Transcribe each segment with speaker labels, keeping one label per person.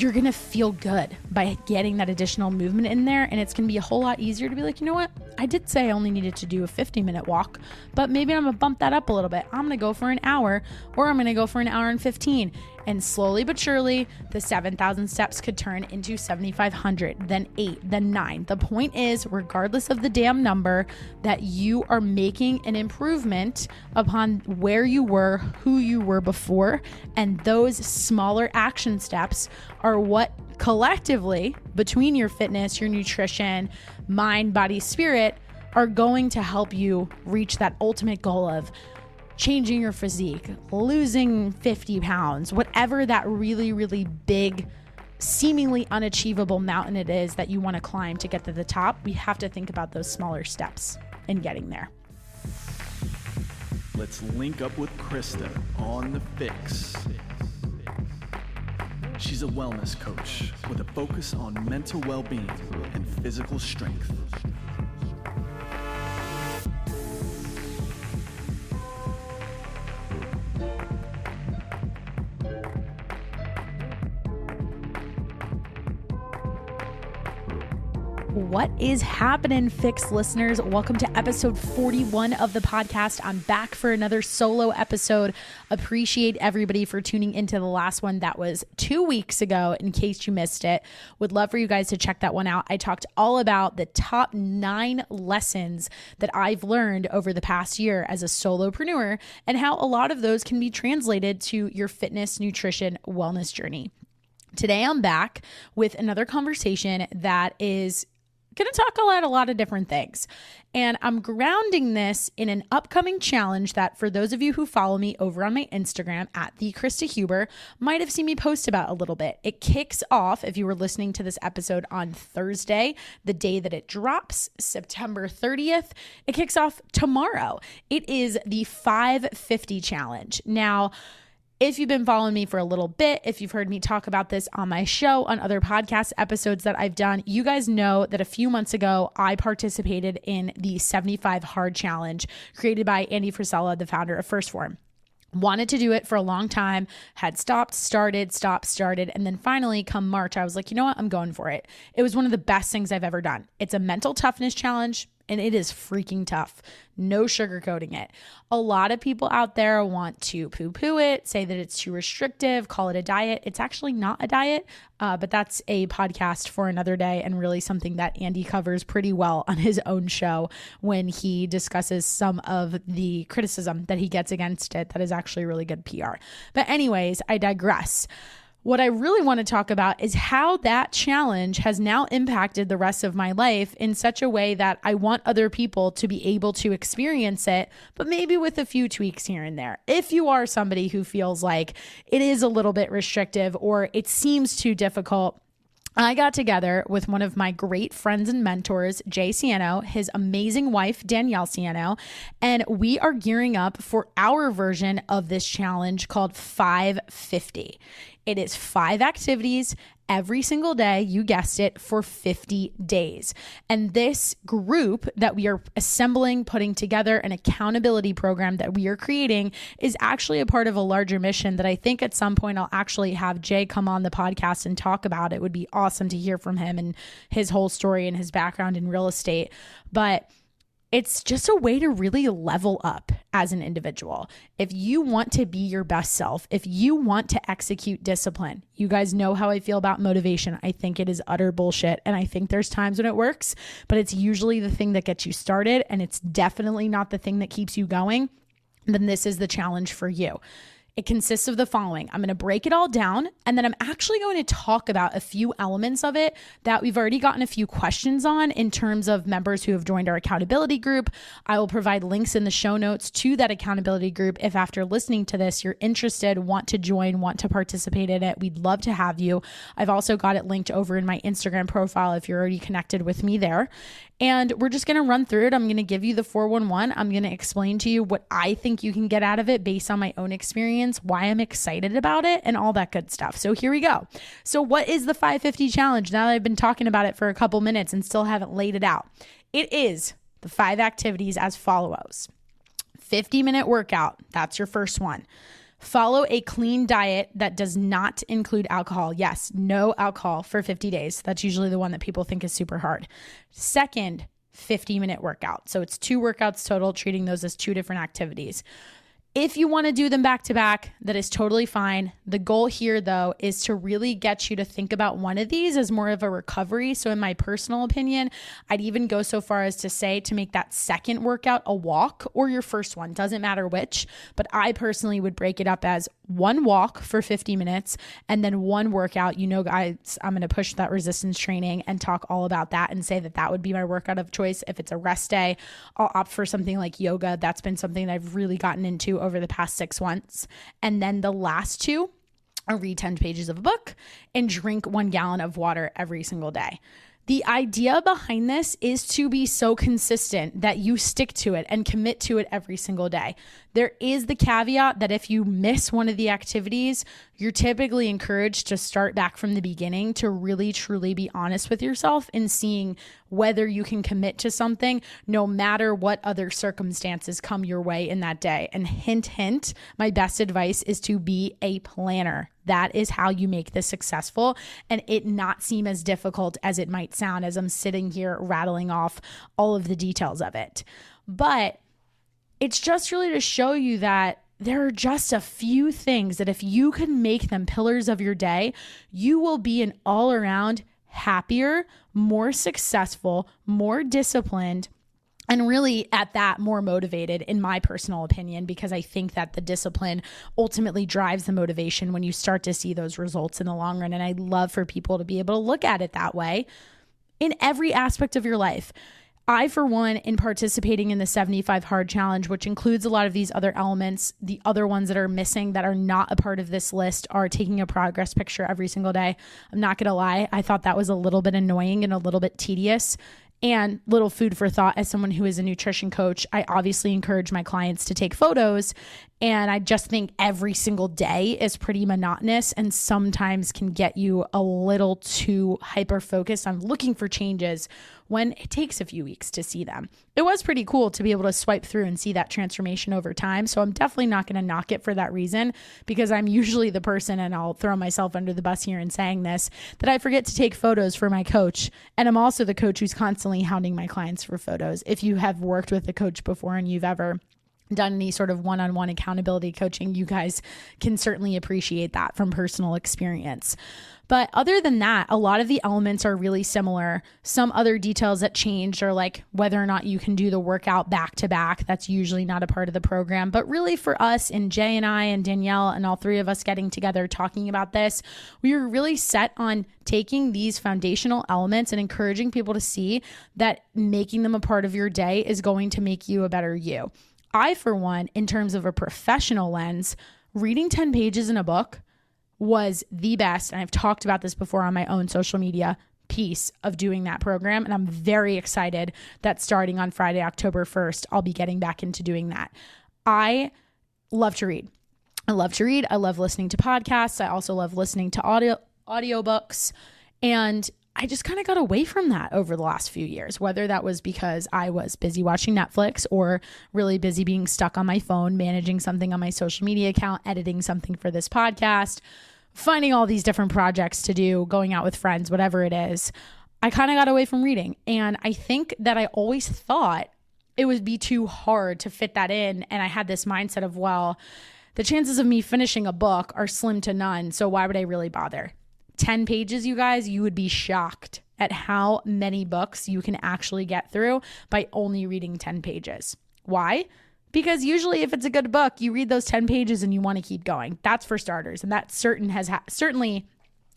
Speaker 1: you're going to feel good by getting that additional movement in there. And it's going to be a whole lot easier to be like, you know what? I did say I only needed to do a 50 minute walk, but maybe I'm going to bump that up a little bit. I'm going to go for an hour or I'm going to go for an hour and 15. And slowly but surely, the 7,000 steps could turn into 7,500, then eight, then nine. The point is, regardless of the damn number, that you are making an improvement upon where you were, who you were before. And those smaller action steps are what collectively, between your fitness, your nutrition, mind, body, spirit, are going to help you reach that ultimate goal of changing your physique, losing 50 pounds, whatever that really, really big, seemingly unachievable mountain it is that you want to climb to get to the top, we have to think about those smaller steps in getting there.
Speaker 2: Let's link up with Krysta on the FYX. She's a wellness coach with a focus on mental well being and physical strength.
Speaker 1: What is happening, FYX listeners? Welcome to episode 41 of the podcast. I'm back for another solo episode. Appreciate everybody for tuning into the last one that was two weeks ago, in case you missed it. Would love for you guys to check that one out. I talked all about the top nine lessons that I've learned over the past year as a solopreneur and how a lot of those can be translated to your fitness, nutrition, wellness journey. Today, I'm back with another conversation that is going to talk about a lot of different things. And I'm grounding this in an upcoming challenge that, for those of you who follow me over on my Instagram at the Krysta Huber, might have seen me post about a little bit. It kicks off, if you were listening to this episode on Thursday, the day that it drops, September 30th. It kicks off tomorrow. It is the 550 challenge. Now, if you've been following me for a little bit, if you've heard me talk about this on my show, on other podcast episodes that I've done, you guys know that a few months ago, I participated in the 75 Hard Challenge created by Andy Frisella, the founder of 1st Form. Wanted to do it for a long time had stopped started stopped started and then finally come march i was like you know what? I'm going for it. It was one of the best things i've ever done. It's a mental toughness challenge and it is freaking tough. No sugarcoating it. A lot of people out there want to poo poo it, say that it's too restrictive, call it a diet. It's actually not a diet, uh, but that's a podcast for another day and really something that Andy covers pretty well on his own show when he discusses some of the criticism that he gets against it. That is actually really good PR. But, anyways, I digress. What I really want to talk about is how that challenge has now impacted the rest of my life in such a way that I want other people to be able to experience it, but maybe with a few tweaks here and there. If you are somebody who feels like it is a little bit restrictive or it seems too difficult, I got together with one of my great friends and mentors, Jay Siano, his amazing wife, Danielle Siano, and we are gearing up for our version of this challenge called 550. It is five activities every single day, you guessed it, for 50 days. And this group that we are assembling, putting together, an accountability program that we are creating is actually a part of a larger mission that I think at some point I'll actually have Jay come on the podcast and talk about. It would be awesome to hear from him and his whole story and his background in real estate. But it's just a way to really level up as an individual. If you want to be your best self, if you want to execute discipline, you guys know how I feel about motivation. I think it is utter bullshit. And I think there's times when it works, but it's usually the thing that gets you started. And it's definitely not the thing that keeps you going. Then this is the challenge for you. It consists of the following I'm going to break it all down, and then I'm actually going to talk about a few elements of it that we've already gotten a few questions on in terms of members who have joined our accountability group. I will provide links in the show notes to that accountability group if after listening to this, you're interested, want to join, want to participate in it. We'd love to have you. I've also got it linked over in my Instagram profile if you're already connected with me there. And we're just going to run through it. I'm going to give you the 411. I'm going to explain to you what I think you can get out of it based on my own experience, why I'm excited about it, and all that good stuff. So here we go. So, what is the 550 challenge? Now that I've been talking about it for a couple minutes and still haven't laid it out, it is the five activities as follows 50 minute workout. That's your first one. Follow a clean diet that does not include alcohol. Yes, no alcohol for 50 days. That's usually the one that people think is super hard. Second, 50 minute workout. So it's two workouts total, treating those as two different activities. If you want to do them back to back, that is totally fine. The goal here, though, is to really get you to think about one of these as more of a recovery. So, in my personal opinion, I'd even go so far as to say to make that second workout a walk or your first one, doesn't matter which. But I personally would break it up as one walk for 50 minutes and then one workout. You know, guys, I'm going to push that resistance training and talk all about that and say that that would be my workout of choice. If it's a rest day, I'll opt for something like yoga. That's been something that I've really gotten into over the past six months. And then the last two are read 10 pages of a book and drink one gallon of water every single day. The idea behind this is to be so consistent that you stick to it and commit to it every single day. There is the caveat that if you miss one of the activities, you're typically encouraged to start back from the beginning to really truly be honest with yourself in seeing whether you can commit to something no matter what other circumstances come your way in that day. And hint, hint, my best advice is to be a planner. That is how you make this successful and it not seem as difficult as it might sound as I'm sitting here rattling off all of the details of it. But it's just really to show you that there are just a few things that if you can make them pillars of your day, you will be an all around happier, more successful, more disciplined, and really at that more motivated in my personal opinion because i think that the discipline ultimately drives the motivation when you start to see those results in the long run and i love for people to be able to look at it that way in every aspect of your life I, for one, in participating in the 75 Hard Challenge, which includes a lot of these other elements, the other ones that are missing that are not a part of this list are taking a progress picture every single day. I'm not going to lie, I thought that was a little bit annoying and a little bit tedious. And little food for thought as someone who is a nutrition coach, I obviously encourage my clients to take photos. And I just think every single day is pretty monotonous and sometimes can get you a little too hyper focused on looking for changes when it takes a few weeks to see them. It was pretty cool to be able to swipe through and see that transformation over time. So I'm definitely not going to knock it for that reason because I'm usually the person, and I'll throw myself under the bus here in saying this, that I forget to take photos for my coach. And I'm also the coach who's constantly hounding my clients for photos. If you have worked with a coach before and you've ever done any sort of one on one accountability coaching, you guys can certainly appreciate that from personal experience. But other than that, a lot of the elements are really similar. Some other details that changed are like whether or not you can do the workout back to back. That's usually not a part of the program. But really, for us and Jay and I and Danielle and all three of us getting together talking about this, we were really set on taking these foundational elements and encouraging people to see that making them a part of your day is going to make you a better you. I, for one, in terms of a professional lens, reading 10 pages in a book was the best. And I've talked about this before on my own social media piece of doing that program. And I'm very excited that starting on Friday, October 1st, I'll be getting back into doing that. I love to read. I love to read. I love listening to podcasts. I also love listening to audio audiobooks. And I just kind of got away from that over the last few years, whether that was because I was busy watching Netflix or really busy being stuck on my phone, managing something on my social media account, editing something for this podcast, finding all these different projects to do, going out with friends, whatever it is. I kind of got away from reading. And I think that I always thought it would be too hard to fit that in. And I had this mindset of, well, the chances of me finishing a book are slim to none. So why would I really bother? 10 pages, you guys, you would be shocked at how many books you can actually get through by only reading 10 pages. Why? Because usually if it's a good book, you read those 10 pages and you want to keep going. That's for starters, and that certain has ha- certainly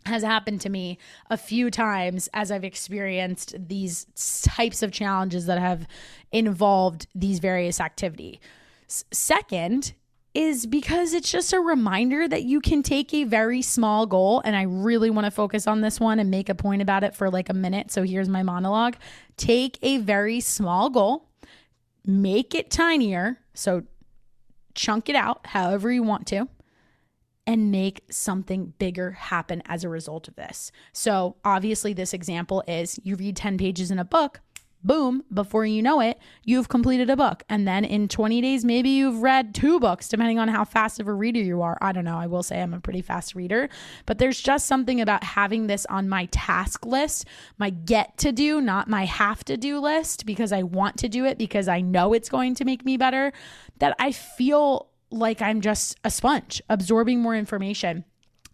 Speaker 1: has happened to me a few times as I've experienced these types of challenges that have involved these various activity. S- second, is because it's just a reminder that you can take a very small goal. And I really want to focus on this one and make a point about it for like a minute. So here's my monologue take a very small goal, make it tinier. So chunk it out however you want to. And make something bigger happen as a result of this. So, obviously, this example is you read 10 pages in a book, boom, before you know it, you've completed a book. And then in 20 days, maybe you've read two books, depending on how fast of a reader you are. I don't know. I will say I'm a pretty fast reader, but there's just something about having this on my task list, my get to do, not my have to do list, because I want to do it because I know it's going to make me better, that I feel like I'm just a sponge absorbing more information.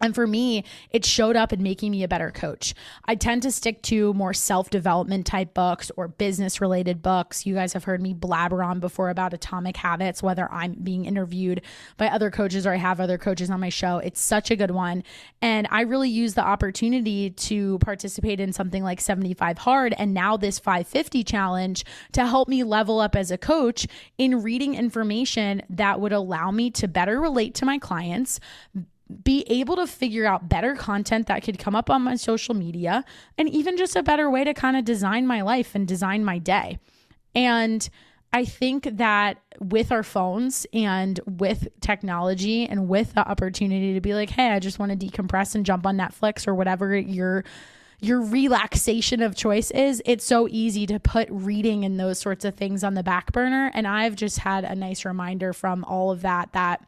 Speaker 1: And for me, it showed up in making me a better coach. I tend to stick to more self development type books or business related books. You guys have heard me blabber on before about atomic habits, whether I'm being interviewed by other coaches or I have other coaches on my show. It's such a good one. And I really use the opportunity to participate in something like 75 Hard and now this 550 challenge to help me level up as a coach in reading information that would allow me to better relate to my clients be able to figure out better content that could come up on my social media and even just a better way to kind of design my life and design my day. And I think that with our phones and with technology and with the opportunity to be like, hey, I just want to decompress and jump on Netflix or whatever your your relaxation of choice is, it's so easy to put reading and those sorts of things on the back burner. And I've just had a nice reminder from all of that that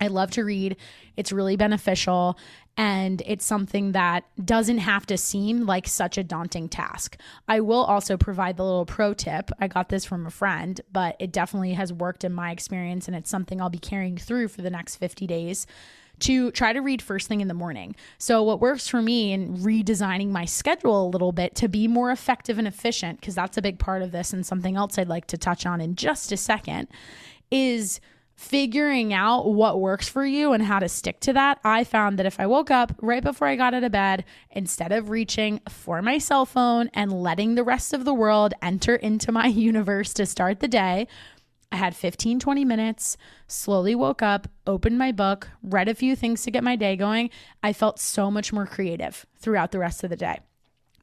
Speaker 1: I love to read. It's really beneficial. And it's something that doesn't have to seem like such a daunting task. I will also provide the little pro tip. I got this from a friend, but it definitely has worked in my experience. And it's something I'll be carrying through for the next 50 days to try to read first thing in the morning. So, what works for me in redesigning my schedule a little bit to be more effective and efficient, because that's a big part of this and something else I'd like to touch on in just a second, is figuring out what works for you and how to stick to that, I found that if I woke up right before I got out of bed, instead of reaching for my cell phone and letting the rest of the world enter into my universe to start the day, I had 15, 20 minutes, slowly woke up, opened my book, read a few things to get my day going. I felt so much more creative throughout the rest of the day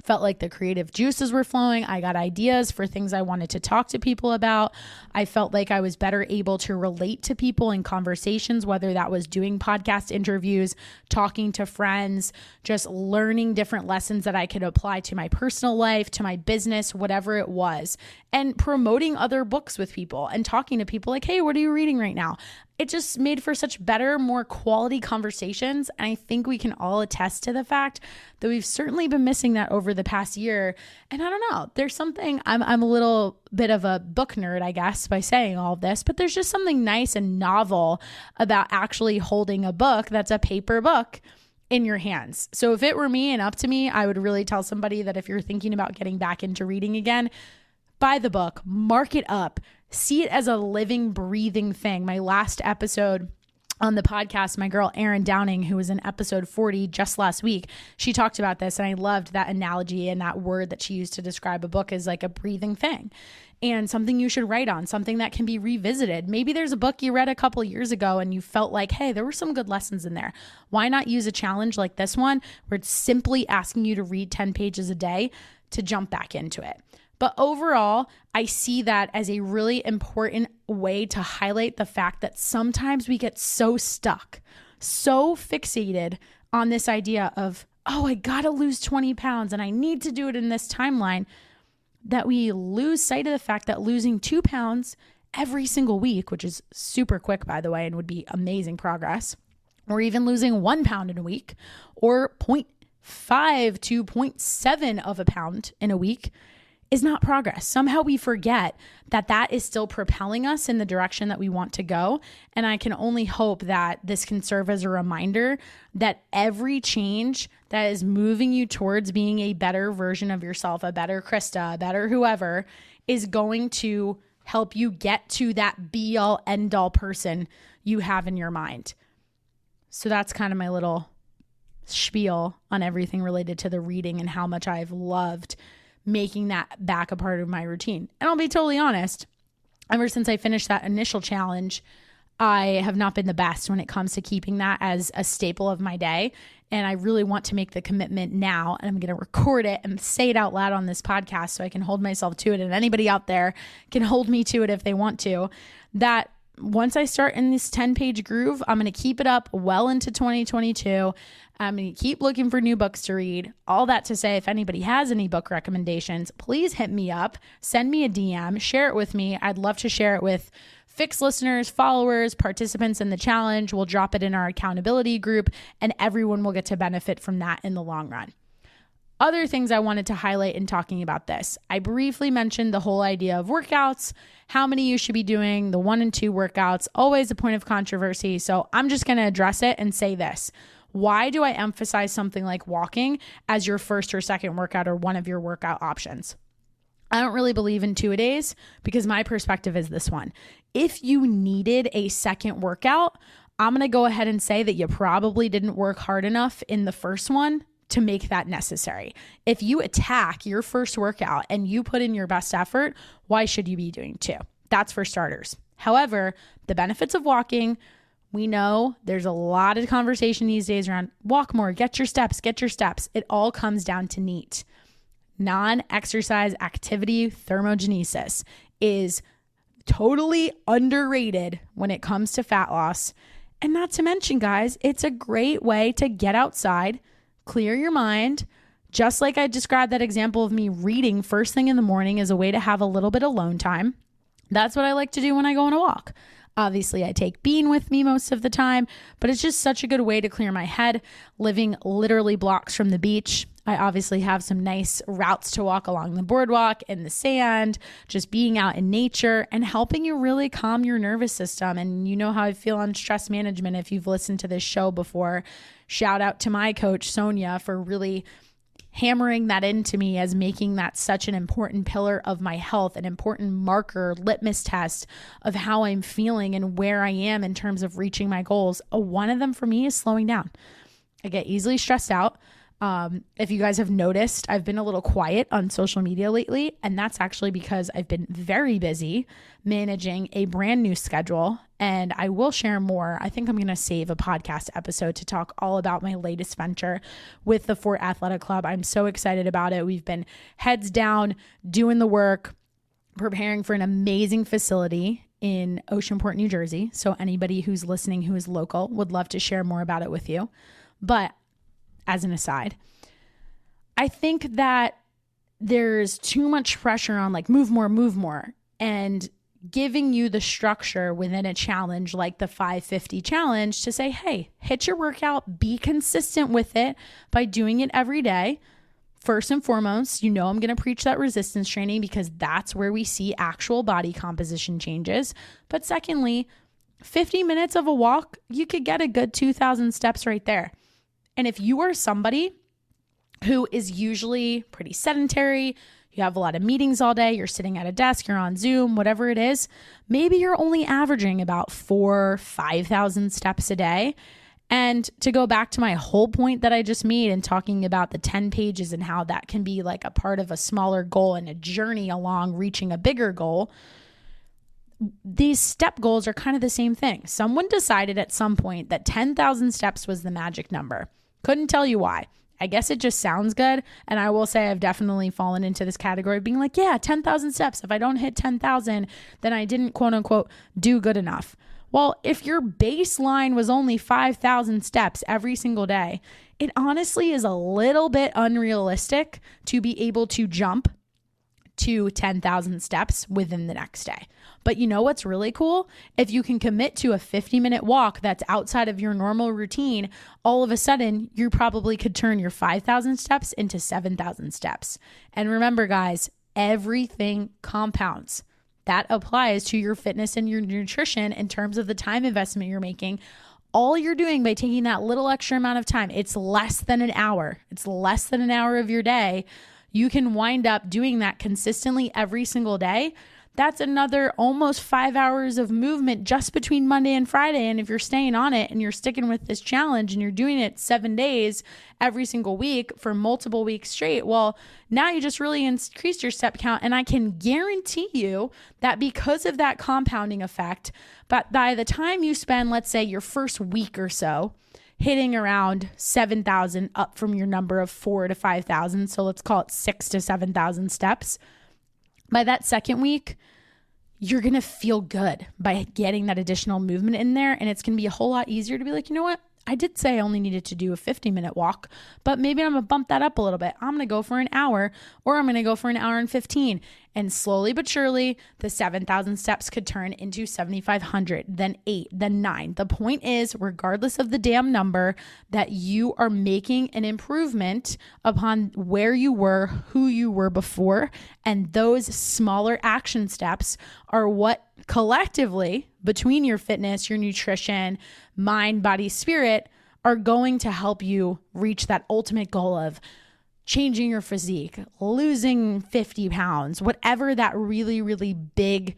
Speaker 1: felt like the creative juices were flowing. I got ideas for things I wanted to talk to people about. I felt like I was better able to relate to people in conversations, whether that was doing podcast interviews, talking to friends, just learning different lessons that I could apply to my personal life, to my business, whatever it was, and promoting other books with people and talking to people like, hey, what are you reading right now? It just made for such better, more quality conversations. And I think we can all attest to the fact that we've certainly been missing that over the past year. And I don't know, there's something, I'm, I'm a little bit of a book nerd, I guess, by saying all of this, but there's just something nice and novel about actually holding a book that's a paper book in your hands. So if it were me and up to me, I would really tell somebody that if you're thinking about getting back into reading again, buy the book, mark it up, see it as a living, breathing thing. My last episode on the podcast, my girl Erin Downing, who was in episode 40 just last week, she talked about this. And I loved that analogy and that word that she used to describe a book as like a breathing thing and something you should write on, something that can be revisited. Maybe there's a book you read a couple years ago and you felt like, hey, there were some good lessons in there. Why not use a challenge like this one where it's simply asking you to read 10 pages a day to jump back into it? But overall, I see that as a really important way to highlight the fact that sometimes we get so stuck, so fixated on this idea of, oh, I gotta lose 20 pounds and I need to do it in this timeline, that we lose sight of the fact that losing two pounds every single week, which is super quick, by the way, and would be amazing progress, or even losing one pound in a week, or 0.5 to 0.7 of a pound in a week is not progress. Somehow we forget that that is still propelling us in the direction that we want to go. And I can only hope that this can serve as a reminder that every change that is moving you towards being a better version of yourself, a better Krysta, a better whoever, is going to help you get to that be all end all person you have in your mind. So that's kind of my little spiel on everything related to the reading and how much I've loved making that back a part of my routine. And I'll be totally honest, ever since I finished that initial challenge, I have not been the best when it comes to keeping that as a staple of my day. And I really want to make the commitment now. And I'm going to record it and say it out loud on this podcast so I can hold myself to it. And anybody out there can hold me to it if they want to. That once I start in this 10 page groove, I'm going to keep it up well into 2022. I'm going to keep looking for new books to read. All that to say, if anybody has any book recommendations, please hit me up, send me a DM, share it with me. I'd love to share it with FYX listeners, followers, participants in the challenge. We'll drop it in our accountability group, and everyone will get to benefit from that in the long run. Other things I wanted to highlight in talking about this. I briefly mentioned the whole idea of workouts, how many you should be doing, the one and two workouts, always a point of controversy. So I'm just going to address it and say this. Why do I emphasize something like walking as your first or second workout or one of your workout options? I don't really believe in two a days because my perspective is this one. If you needed a second workout, I'm going to go ahead and say that you probably didn't work hard enough in the first one to make that necessary. If you attack your first workout and you put in your best effort, why should you be doing two? That's for starters. However, the benefits of walking, we know there's a lot of conversation these days around walk more, get your steps, get your steps. It all comes down to NEAT non exercise activity thermogenesis is totally underrated when it comes to fat loss. And not to mention, guys, it's a great way to get outside, clear your mind. Just like I described that example of me reading first thing in the morning as a way to have a little bit of alone time. That's what I like to do when I go on a walk. Obviously, I take Bean with me most of the time, but it's just such a good way to clear my head. Living literally blocks from the beach, I obviously have some nice routes to walk along the boardwalk in the sand, just being out in nature and helping you really calm your nervous system. And you know how I feel on stress management if you've listened to this show before. Shout out to my coach, Sonia, for really hammering that into me as making that such an important pillar of my health, an important marker, litmus test of how I'm feeling and where I am in terms of reaching my goals. Uh, one of them for me is slowing down. I get easily stressed out. Um, if you guys have noticed, I've been a little quiet on social media lately, and that's actually because I've been very busy managing a brand new schedule. And I will share more. I think I'm going to save a podcast episode to talk all about my latest venture with the Fort Athletic Club. I'm so excited about it. We've been heads down doing the work, preparing for an amazing facility in Oceanport, New Jersey. So, anybody who's listening who is local would love to share more about it with you. But as an aside. I think that there's too much pressure on like move more, move more, and giving you the structure within a challenge like the 550 challenge to say, hey, hit your workout, be consistent with it by doing it every day. First and foremost, you know, I'm going to preach that resistance training because that's where we see actual body composition changes. But secondly, 50 minutes of a walk, you could get a good 2,000 steps right there. And if you are somebody who is usually pretty sedentary, you have a lot of meetings all day, you're sitting at a desk, you're on Zoom, whatever it is, maybe you're only averaging about four, 5,000 steps a day. And to go back to my whole point that I just made and talking about the 10 pages and how that can be like a part of a smaller goal and a journey along reaching a bigger goal, these step goals are kind of the same thing. Someone decided at some point that 10,000 steps was the magic number. Couldn't tell you why. I guess it just sounds good. And I will say I've definitely fallen into this category of being like, yeah, 10,000 steps. If I don't hit 10,000, then I didn't quote unquote do good enough. Well, if your baseline was only 5,000 steps every single day, it honestly is a little bit unrealistic to be able to jump to 10,000 steps within the next day. But you know what's really cool? If you can commit to a 50 minute walk that's outside of your normal routine, all of a sudden you probably could turn your 5,000 steps into 7,000 steps. And remember, guys, everything compounds. That applies to your fitness and your nutrition in terms of the time investment you're making all you're doing by taking that little extra amount of time, it's less than an hour. It's less than an hour of your day you can wind up doing that consistently every single day. That's another almost five hours of movement just between Monday and Friday. And if you're staying on it and you're sticking with this challenge and you're doing it seven days every single week for multiple weeks straight, well, now you just really increased your step count. And I can guarantee you that because of that compounding effect, but by the time you spend, let's say, your first week or so, hitting around 7,000 up from your number of 4 to 5,000. So let's call it 6 to 7,000 steps. By that second week, you're going to feel good by getting that additional movement in there. And it's going to be a whole lot easier to be like, you know what? I did say I only needed to do a 50 minute walk, but maybe I'm gonna bump that up a little bit. I'm gonna go for an hour or I'm gonna go for an hour and 15. And slowly but surely, the 7,000 steps could turn into 7,500, then eight, then nine. The point is, regardless of the damn number, that you are making an improvement upon where you were, who you were before. And those smaller action steps are what collectively, between your fitness, your nutrition, mind, body, spirit, are going to help you reach that ultimate goal of changing your physique, losing 50 pounds, whatever that really, really big,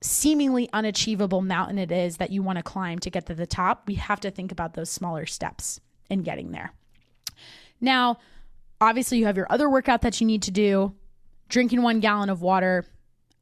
Speaker 1: seemingly unachievable mountain it is that you want to climb to get to the top, we have to think about those smaller steps in getting there. Now, obviously, you have your other workout that you need to do, drinking one gallon of water.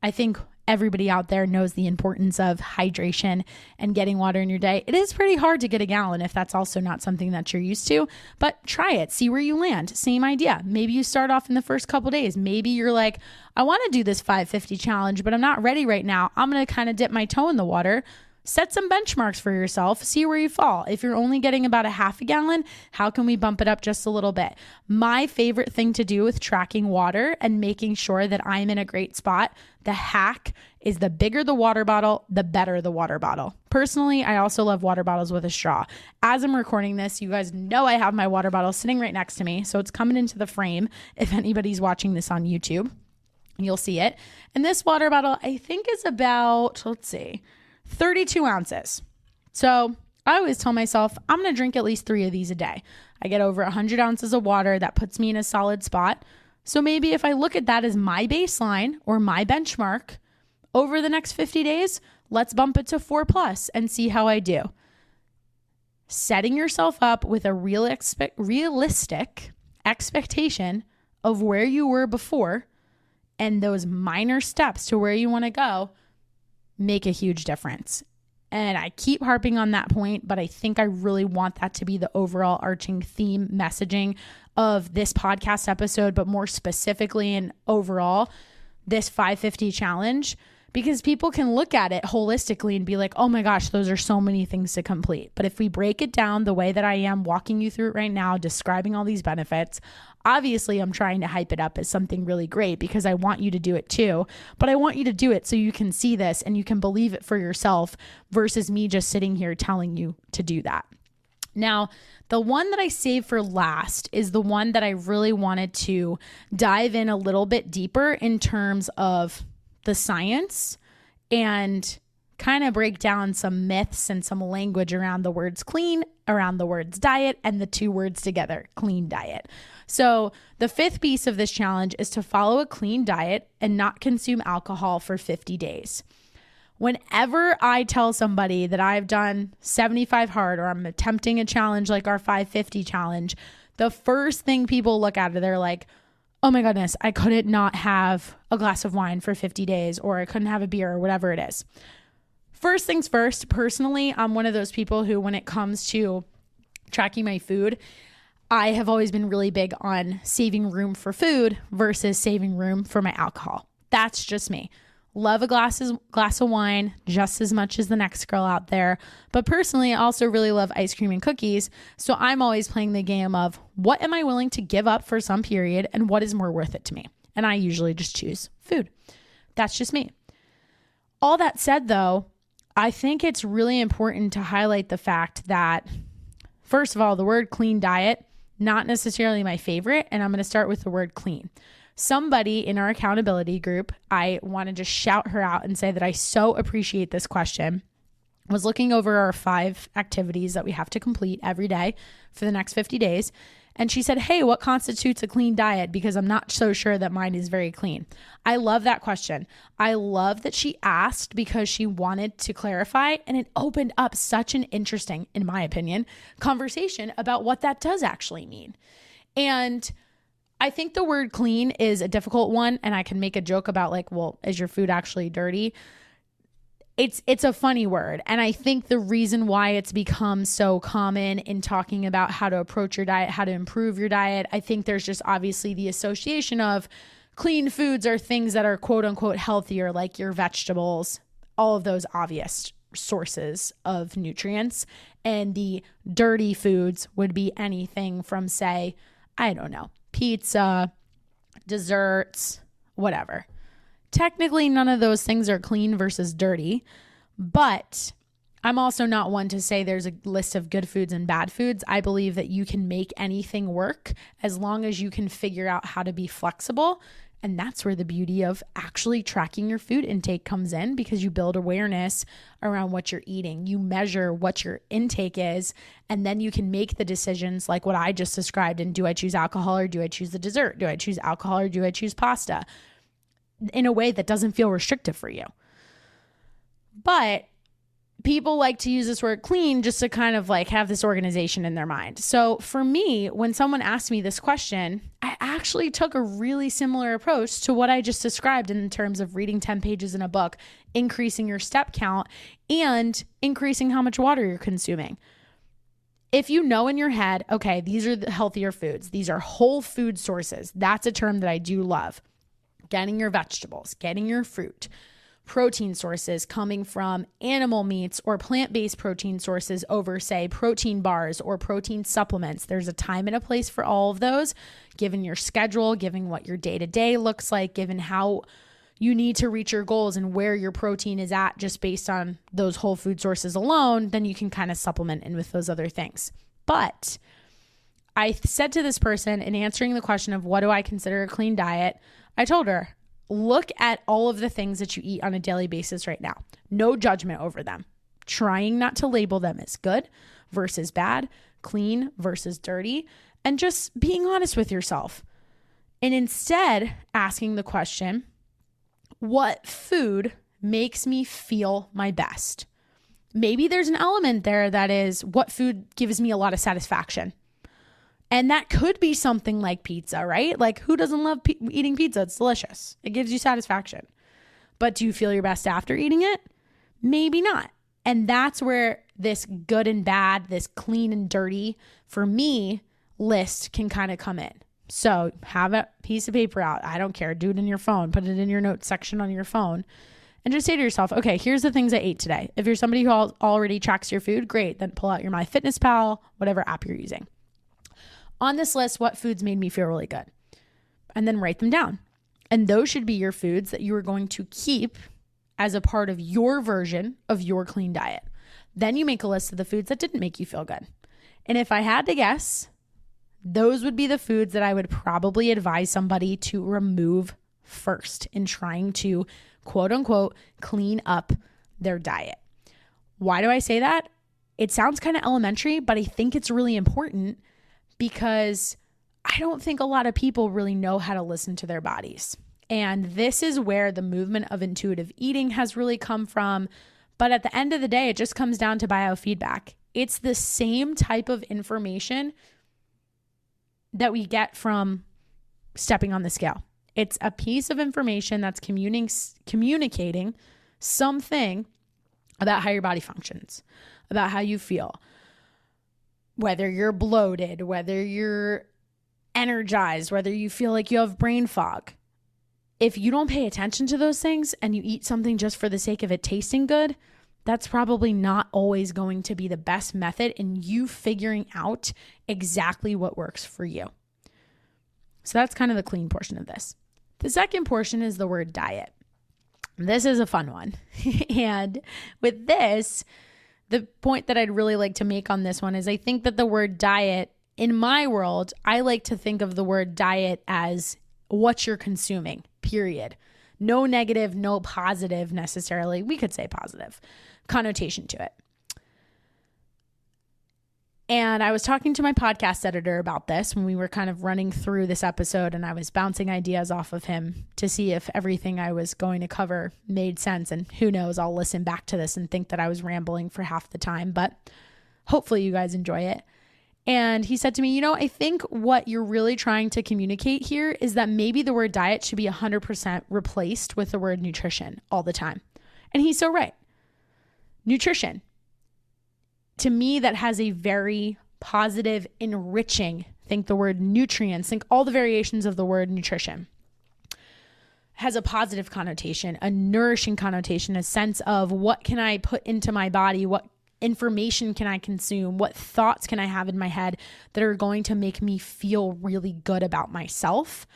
Speaker 1: I think everybody out there knows the importance of hydration and getting water in your day. It is pretty hard to get a gallon if that's also not something that you're used to, but try it, see where you land. Same idea. Maybe you start off in the first couple days. Maybe you're like, I want to do this 550 challenge, but I'm not ready right now. I'm going to kind of dip my toe in the water set some benchmarks for yourself, see where you fall. If you're only getting about a half a gallon, how can we bump it up just a little bit? My favorite thing to do with tracking water and making sure that I'm in a great spot, the hack is the bigger the water bottle, the better the water bottle. Personally, I also love water bottles with a straw. As I'm recording this, you guys know I have my water bottle sitting right next to me, so it's coming into the frame if anybody's watching this on YouTube. You'll see it. And this water bottle, I think, is about, let's see, 32 ounces. So I always tell myself I'm going to drink at least three of these a day. I get over 100 ounces of water. That puts me in a solid spot. So maybe if I look at that as my baseline or my benchmark over the next 50 days, let's bump it to four plus and see how I do. Setting yourself up with a real expe- realistic expectation of where you were before and those minor steps to where you want to go make a huge difference. And I keep harping on that point, but I think I really want that to be the overall arching theme messaging of this podcast episode, but more specifically and overall, this 550 challenge because people can look at it holistically and be like, oh my gosh, those are so many things to complete. But if we break it down the way that I am walking you through it right now, describing all these benefits, obviously I'm trying to hype it up as something really great because I want you to do it too. But I want you to do it so you can see this and you can believe it for yourself versus me just sitting here telling you to do that. Now, the one that I saved for last is the one that I really wanted to dive in a little bit deeper in terms of the science and kind of break down some myths and some language around the words clean, around the words diet, and the two words together clean diet. So, the fifth piece of this challenge is to follow a clean diet and not consume alcohol for 50 days. Whenever I tell somebody that I've done 75 hard or I'm attempting a challenge like our 550 challenge, the first thing people look at it, they're like, oh my goodness, I couldn't not have a glass of wine for 50 days or I couldn't have a beer or whatever it is. First things first, personally, I'm one of those people who, when it comes to tracking my food, I have always been really big on saving room for food versus saving room for my alcohol. That's just me love a glass of, glass of wine just as much as the next girl out there. But personally, I also really love ice cream and cookies. So I'm always playing the game of what am I willing to give up for some period and what is more worth it to me? And I usually just choose food. That's just me. All that said, though, I think it's really important to highlight the fact that, first of all, the word clean diet, not necessarily my favorite. And I'm going to start with the word clean somebody in our accountability group, I want to just shout her out and say that I so appreciate this question. Was looking over our five activities that we have to complete every day for the next 50 days. And she said, Hey, what constitutes a clean diet? Because I'm not so sure that mine is very clean. I love that question. I love that she asked because she wanted to clarify, and it opened up such an interesting, in my opinion, conversation about what that does actually mean. And I think the word clean is a difficult one and I can make a joke about like, well, is your food actually dirty? It's it's a funny word and I think the reason why it's become so common in talking about how to approach your diet, how to improve your diet, I think there's just obviously the association of clean foods are things that are quote unquote healthier like your vegetables, all of those obvious sources of nutrients. And the dirty foods would be anything from, say, I don't know, pizza, desserts, whatever. Technically, none of those things are clean versus dirty, but I'm also not one to say there's a list of good foods and bad foods. I believe that you can make anything work as long as you can figure out how to be flexible and that's where the beauty of actually tracking your food intake comes in because you build awareness around what you're eating. You measure what your intake is, and then you can make the decisions like what I just described. And do I choose alcohol or do I choose the dessert? Do I choose alcohol or do I choose pasta? In a way that doesn't feel restrictive for you. But people like to use this word clean just to kind of like have this organization in their mind. So for me, when someone asked me this question, I actually took a really similar approach to what I just described in terms of reading 10 pages in a book, increasing your step count, and increasing how much water you're consuming. If you know in your head, okay, these are the healthier foods, these are whole food sources, that's a term that I do love. Getting your vegetables, getting your fruit protein sources coming from animal meats or plant based protein sources over, say, protein bars or protein supplements. There's a time and a place for all of those, given your schedule, given what your day to day looks like, given how you need to reach your goals and where your protein is at just based on those whole food sources alone, then you can kind of supplement in with those other things. But I said to this person in answering the question of what do I consider a clean diet, I told her, look at all of the things that you eat on a daily basis right now. No judgment over them. Trying not to label them as good versus bad, clean versus dirty, and just being honest with yourself. And instead, asking the question, what food makes me feel my best? Maybe there's an element there that is what food gives me a lot of satisfaction. And that could be something like pizza, right? Like, who doesn't love pe- eating pizza? It's delicious, it gives you satisfaction. But do you feel your best after eating it? Maybe not. And that's where this good and bad, this clean and dirty, for me, list can kind of come in. So have a piece of paper out. I don't care. Do it in your phone. Put it in your notes section on your phone. And just say to yourself, okay, here's the things I ate today. If you're somebody who already tracks your food, great. Then pull out your MyFitnessPal, whatever app you're using on this list what foods made me feel really good. And then write them down. And those should be your foods that you are going to keep as a part of your version of your clean diet. Then you make a list of the foods that didn't make you feel good. And if I had to guess, those would be the foods that I would probably advise somebody to remove first in trying to quote unquote clean up their diet. Why do I say that? It sounds kind of elementary, but I think it's really important because I don't think a lot of people really know how to listen to their bodies. And this is where the movement of intuitive eating has really come from. But at the end of the day, it just comes down to biofeedback. It's the same type of information that we get from stepping on the scale. It's a piece of information that's communicating something about how your body functions, about how you feel, whether you're bloated, whether you're energized, whether you feel like you have brain fog. If you don't pay attention to those things and you eat something just for the sake of it tasting good, that's probably not always going to be the best method in you figuring out exactly what works for you. So that's kind of the clean portion of this. The second portion is the word diet. This is a fun one. and with this, the point that I'd really like to make on this one is I think that the word diet, in my world, I like to think of the word diet as what you're consuming, period. No negative, no positive necessarily. We could say positive connotation to it. And I was talking to my podcast editor about this when we were kind of running through this episode, and I was bouncing ideas off of him to see if everything I was going to cover made sense. And who knows, I'll listen back to this and think that I was rambling for half the time, but hopefully you guys enjoy it. And he said to me, You know, I think what you're really trying to communicate here is that maybe the word diet should be 100% replaced with the word nutrition all the time. And he's so right. Nutrition to me, that has a very positive, enriching, think the word nutrients, think all the variations of the word nutrition. has a positive connotation, a nourishing connotation, a sense of what can I put into my body, what information can I consume, what thoughts can I have in my head that are going to make me feel really good about myself.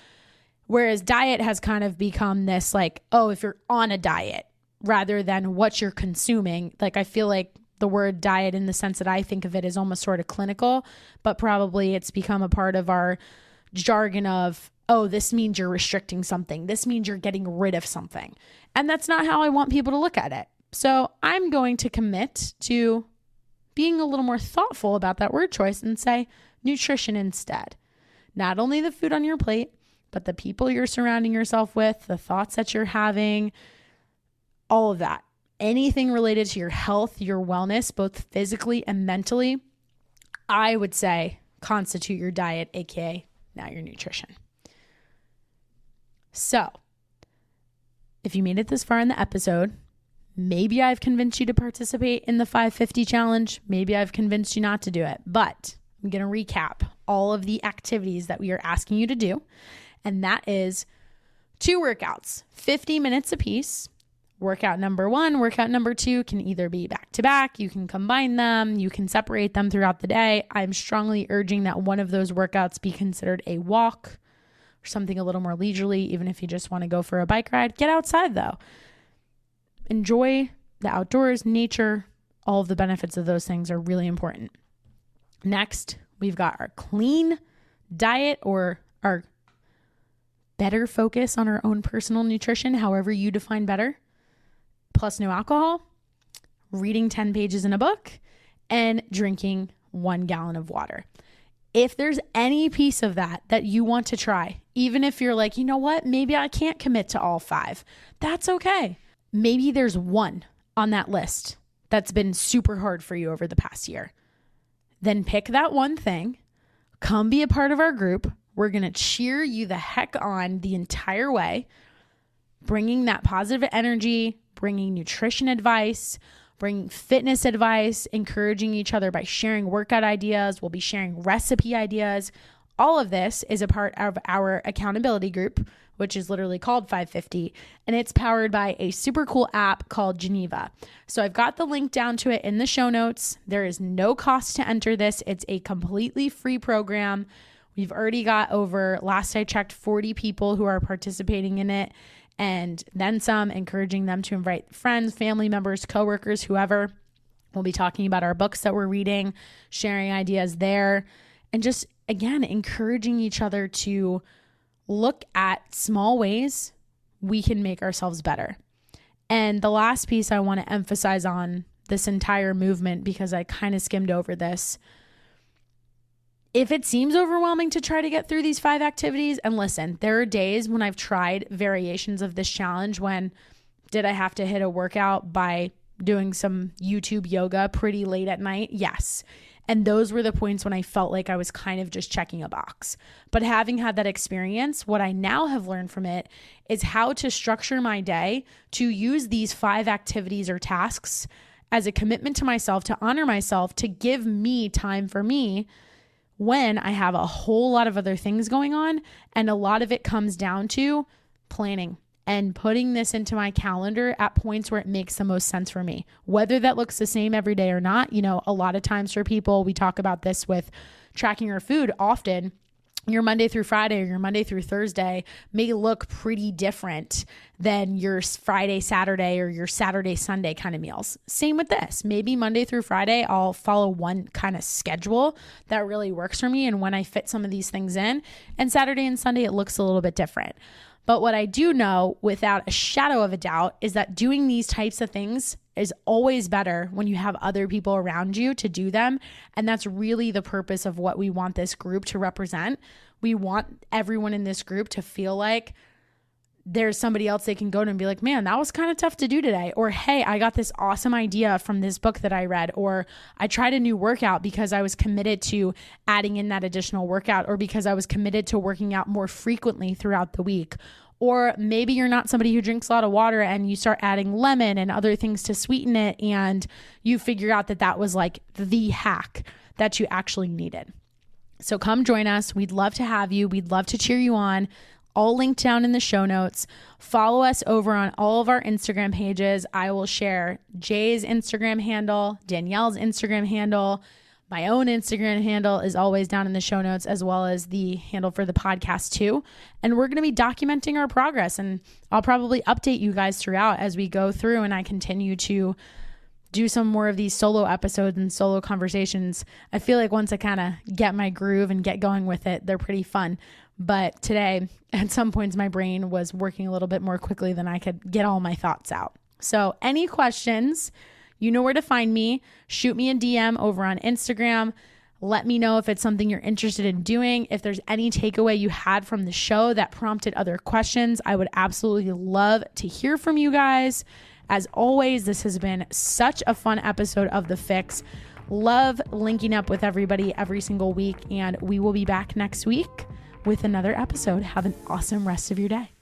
Speaker 1: Whereas diet has kind of become this like, oh, if you're on a diet rather than what you're consuming, like I feel like the word diet in the sense that I think of it is almost sort of clinical, but probably it's become a part of our jargon of oh, this means you're restricting something. This means you're getting rid of something. And that's not how I want people to look at it. So I'm going to commit to being a little more thoughtful about that word choice and say nutrition instead. Not only the food on your plate, but the people you're surrounding yourself with, the thoughts that you're having, all of that. Anything related to your health, your wellness, both physically and mentally, I would say constitute your diet, aka now your nutrition. So, if you made it this far in the episode, maybe I've convinced you to participate in the 550 challenge. Maybe I've convinced you not to do it. But I'm going to recap all of the activities that we are asking you to do. And that is two workouts, 50 minutes apiece. Workout number one, workout number two can either be back to back. You can combine them, you can separate them throughout the day. I'm strongly urging that one of those workouts be considered a walk or something a little more leisurely, even if you just want to go for a bike ride. Get outside though. Enjoy the outdoors, nature, all of the benefits of those things are really important. Next, we've got our clean diet or our better focus on our own personal nutrition, however you define better, plus no alcohol, reading 10 pages in a book, and drinking one gallon of water if there's any piece of that that you want to try, even if you're like, you know what, maybe I can't commit to all five, that's okay. Maybe there's one on that list that's been super hard for you over the past year. Then pick that one thing, come be a part of our group. We're going to cheer you the heck on the entire way, bringing that positive energy, bringing nutrition advice, bringing fitness advice, encouraging each other by sharing workout ideas. We'll be sharing recipe ideas. All of this is a part of our accountability group, which is literally called 550, and it's powered by a super cool app called Geneva. So I've got the link down to it in the show notes. There is no cost to enter this, it's a completely free program. We've already got over, last I checked, 40 people who are participating in it and then some, encouraging them to invite friends, family members, coworkers, whoever. We'll be talking about our books that we're reading, sharing ideas there, and just again, encouraging each other to look at small ways we can make ourselves better. And the last piece I want to emphasize on this entire movement, because I kind of skimmed over this, if it seems overwhelming to try to get through these five activities, and listen, there are days when I've tried variations of this challenge when did I have to hit a workout by doing some YouTube yoga pretty late at night? Yes. And those were the points when I felt like I was kind of just checking a box. But having had that experience, what I now have learned from it is how to structure my day to use these five activities or tasks as a commitment to myself, to honor myself, to give me time for me when I have a whole lot of other things going on. And a lot of it comes down to planning and putting this into my calendar at points where it makes the most sense for me. Whether that looks the same every day or not, you know, a lot of times for people, we talk about this with tracking your food often your Monday through Friday or your Monday through Thursday may look pretty different than your Friday, Saturday, or your Saturday, Sunday kind of meals. Same with this. Maybe Monday through Friday, I'll follow one kind of schedule that really works for me. And when I fit some of these things in, and Saturday and Sunday, it looks a little bit different. But what I do know without a shadow of a doubt is that doing these types of things is always better when you have other people around you to do them. And that's really the purpose of what we want this group to represent. We want everyone in this group to feel like there's somebody else they can go to and be like, man, that was kind of tough to do today. Or, hey, I got this awesome idea from this book that I read. Or, I tried a new workout because I was committed to adding in that additional workout, or because I was committed to working out more frequently throughout the week. Or maybe you're not somebody who drinks a lot of water and you start adding lemon and other things to sweeten it, and you figure out that that was like the hack that you actually needed. So come join us. We'd love to have you. We'd love to cheer you on. all linked down in the show notes. Follow us over on all of our Instagram pages. I will share Jay's Instagram handle, Danielle's Instagram handle. My own Instagram handle is always down in the show notes, as well as the handle for the podcast, too. And we're going to be documenting our progress. And I'll probably update you guys throughout as we go through and I continue to do some more of these solo episodes and solo conversations. I feel like once I kind of get my groove and get going with it, they're pretty fun. But today, at some points, my brain was working a little bit more quickly than I could get all my thoughts out. So, any questions, you know where to find me. Shoot me a DM over on Instagram. Let me know if it's something you're interested in doing. If there's any takeaway you had from the show that prompted other questions, I would absolutely love to hear from you guys. As always, this has been such a fun episode of The FYX. Love linking up with everybody every single week, and we will be back next week with another episode. Have an awesome rest of your day.